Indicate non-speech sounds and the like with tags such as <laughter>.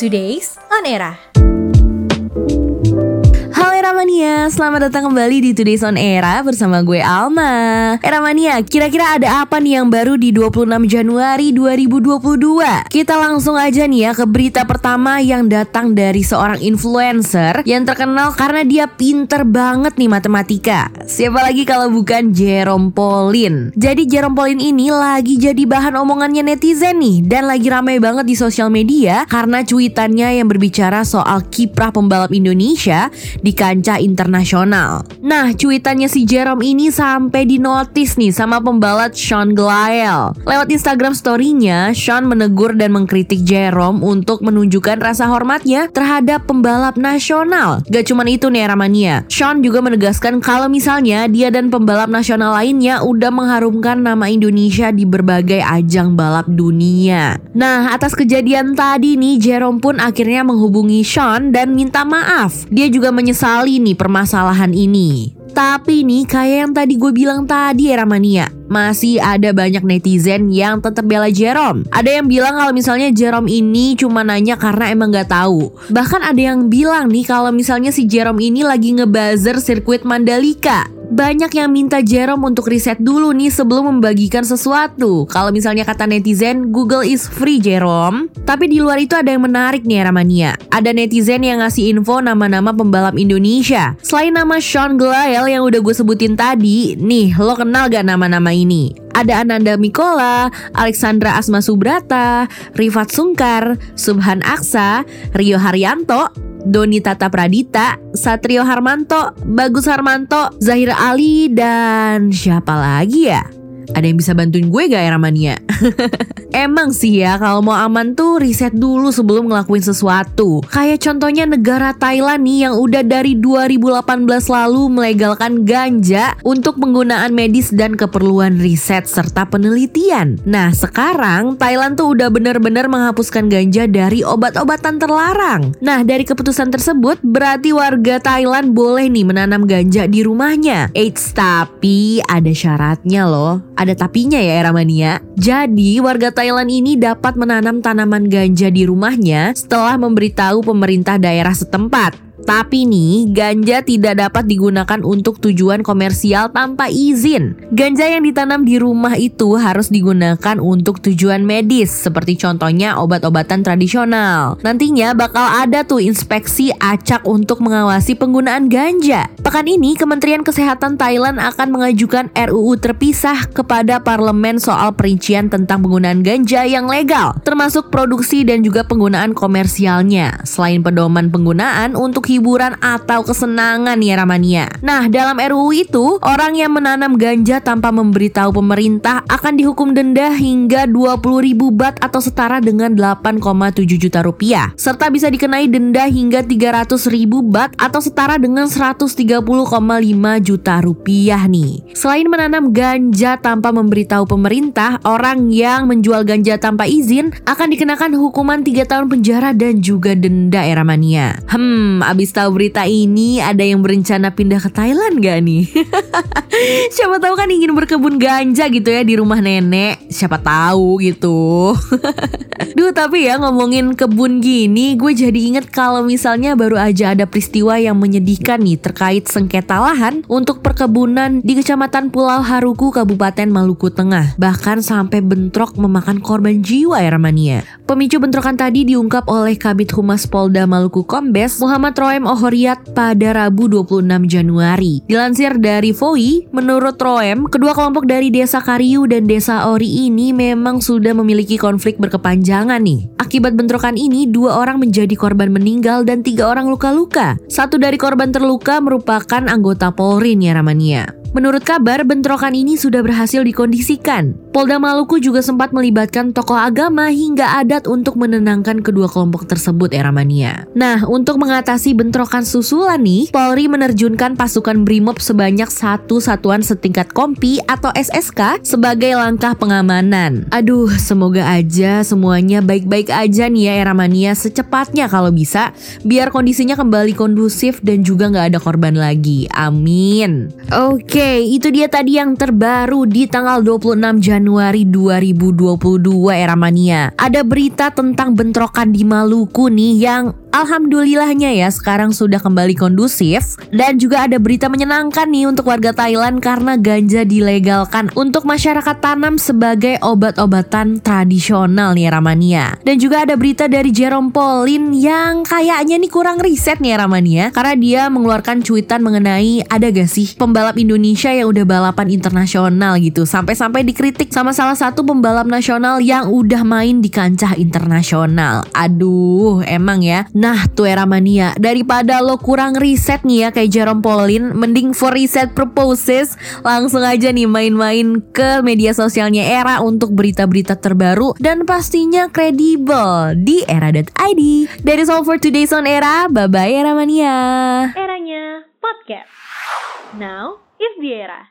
Today's On Era. Eramania, selamat datang kembali di Today's On Era bersama gue Alma. Eramania, kira-kira ada apa nih yang baru di 26 Januari 2022? Kita langsung aja nih ya ke berita pertama yang datang dari seorang influencer Yang terkenal karena dia pinter banget nih matematika. Siapa lagi kalau bukan Jerome Pauline Jadi Jerome Pauline ini lagi jadi bahan omongannya netizen nih Dan lagi ramai banget di sosial media Karena cuitannya yang berbicara soal kiprah pembalap Indonesia di kancah internasional. Nah, cuitannya si Jerome ini sampai dinotis nih sama pembalap Sean Glyle. Lewat Instagram story-nya, Sean menegur dan mengkritik Jerome untuk menunjukkan rasa hormatnya terhadap pembalap nasional. Gak cuma itu nih Ramania. Sean juga menegaskan kalau misalnya dia dan pembalap nasional lainnya udah mengharumkan nama Indonesia di berbagai ajang balap dunia. Nah, atas kejadian tadi nih, Jerome pun akhirnya menghubungi Sean dan minta maaf. Dia juga menyesal menyesali nih permasalahan ini. Tapi nih kayak yang tadi gue bilang tadi era mania Masih ada banyak netizen yang tetap bela Jerome. Ada yang bilang kalau misalnya Jerome ini cuma nanya karena emang gak tahu. Bahkan ada yang bilang nih kalau misalnya si Jerome ini lagi ngebuzzer sirkuit Mandalika banyak yang minta Jerome untuk riset dulu nih sebelum membagikan sesuatu. Kalau misalnya kata netizen, Google is free Jerome. Tapi di luar itu ada yang menarik nih Ramania. Ada netizen yang ngasih info nama-nama pembalap Indonesia. Selain nama Sean Glyle yang udah gue sebutin tadi, nih lo kenal gak nama-nama ini? Ada Ananda Mikola, Alexandra Asma Subrata, Rifat Sungkar, Subhan Aksa, Rio Haryanto, Doni Tata Pradita, Satrio Harmanto, Bagus Harmanto, Zahira Ali, dan siapa lagi ya? Ada yang bisa bantuin gue gak Ramania? <laughs> Emang sih ya kalau mau aman tuh riset dulu sebelum ngelakuin sesuatu. Kayak contohnya negara Thailand nih yang udah dari 2018 lalu melegalkan ganja untuk penggunaan medis dan keperluan riset serta penelitian. Nah sekarang Thailand tuh udah bener-bener menghapuskan ganja dari obat-obatan terlarang. Nah dari keputusan tersebut berarti warga Thailand boleh nih menanam ganja di rumahnya. Eits tapi ada syaratnya loh. Ada tapinya ya Eramania. Jadi warga Thailand ini dapat menanam tanaman ganja di rumahnya setelah memberitahu pemerintah daerah setempat. Tapi nih, ganja tidak dapat digunakan untuk tujuan komersial tanpa izin. Ganja yang ditanam di rumah itu harus digunakan untuk tujuan medis, seperti contohnya obat-obatan tradisional. Nantinya bakal ada tuh inspeksi acak untuk mengawasi penggunaan ganja. Pekan ini, Kementerian Kesehatan Thailand akan mengajukan RUU terpisah kepada parlemen soal perincian tentang penggunaan ganja yang legal, termasuk produksi dan juga penggunaan komersialnya. Selain pedoman penggunaan untuk hiburan atau kesenangan ya Ramania. Nah, dalam RUU itu, orang yang menanam ganja tanpa memberitahu pemerintah akan dihukum denda hingga 20 ribu bat atau setara dengan 8,7 juta rupiah. Serta bisa dikenai denda hingga 300 ribu bat atau setara dengan 130,5 juta rupiah nih. Selain menanam ganja tanpa memberitahu pemerintah, orang yang menjual ganja tanpa izin akan dikenakan hukuman 3 tahun penjara dan juga denda era mania. Hmm, Abis tahu berita ini, ada yang berencana pindah ke Thailand gak nih? <laughs> Siapa tahu kan ingin berkebun ganja gitu ya di rumah nenek. Siapa tahu gitu. <laughs> Duh tapi ya ngomongin kebun gini, gue jadi inget kalau misalnya baru aja ada peristiwa yang menyedihkan nih terkait sengketa lahan untuk perkebunan di Kecamatan Pulau Haruku, Kabupaten Maluku Tengah. Bahkan sampai bentrok memakan korban jiwa ya Ramania. Pemicu bentrokan tadi diungkap oleh Kabit Humas Polda Maluku Kombes Muhammad Roy Roem Ohoriat pada Rabu 26 Januari. Dilansir dari FOI, menurut Roem, kedua kelompok dari Desa Kariu dan Desa Ori ini memang sudah memiliki konflik berkepanjangan nih. Akibat bentrokan ini, dua orang menjadi korban meninggal dan tiga orang luka-luka. Satu dari korban terluka merupakan anggota Polri nih Ramania. Menurut kabar, bentrokan ini sudah berhasil dikondisikan. Polda Maluku juga sempat melibatkan tokoh agama hingga adat untuk menenangkan kedua kelompok tersebut era mania. Nah, untuk mengatasi bentrokan susulan nih, Polri menerjunkan pasukan BRIMOB sebanyak satu satuan setingkat kompi atau SSK sebagai langkah pengamanan. Aduh, semoga aja semuanya baik-baik aja nih ya era mania secepatnya kalau bisa, biar kondisinya kembali kondusif dan juga nggak ada korban lagi. Amin. Oke, itu dia tadi yang terbaru di tanggal 26 Januari 2022 era mania. Ada berita tentang bentrokan di Maluku nih yang Alhamdulillahnya ya sekarang sudah kembali kondusif dan juga ada berita menyenangkan nih untuk warga Thailand karena ganja dilegalkan untuk masyarakat tanam sebagai obat-obatan tradisional nih Ramania. Dan juga ada berita dari Jerome Pauline yang kayaknya nih kurang riset nih Ramania karena dia mengeluarkan cuitan mengenai ada gak sih pembalap Indonesia yang udah balapan internasional gitu sampai-sampai dikritik sama salah satu pembalap nasional yang udah main di kancah internasional. Aduh, emang ya Nah tuh era mania. Daripada lo kurang riset nih ya kayak Jerome Pauline Mending for reset purposes Langsung aja nih main-main ke media sosialnya era Untuk berita-berita terbaru Dan pastinya kredibel di era.id That is all for today's on era. Bye-bye era mania. Eranya podcast. Now is the era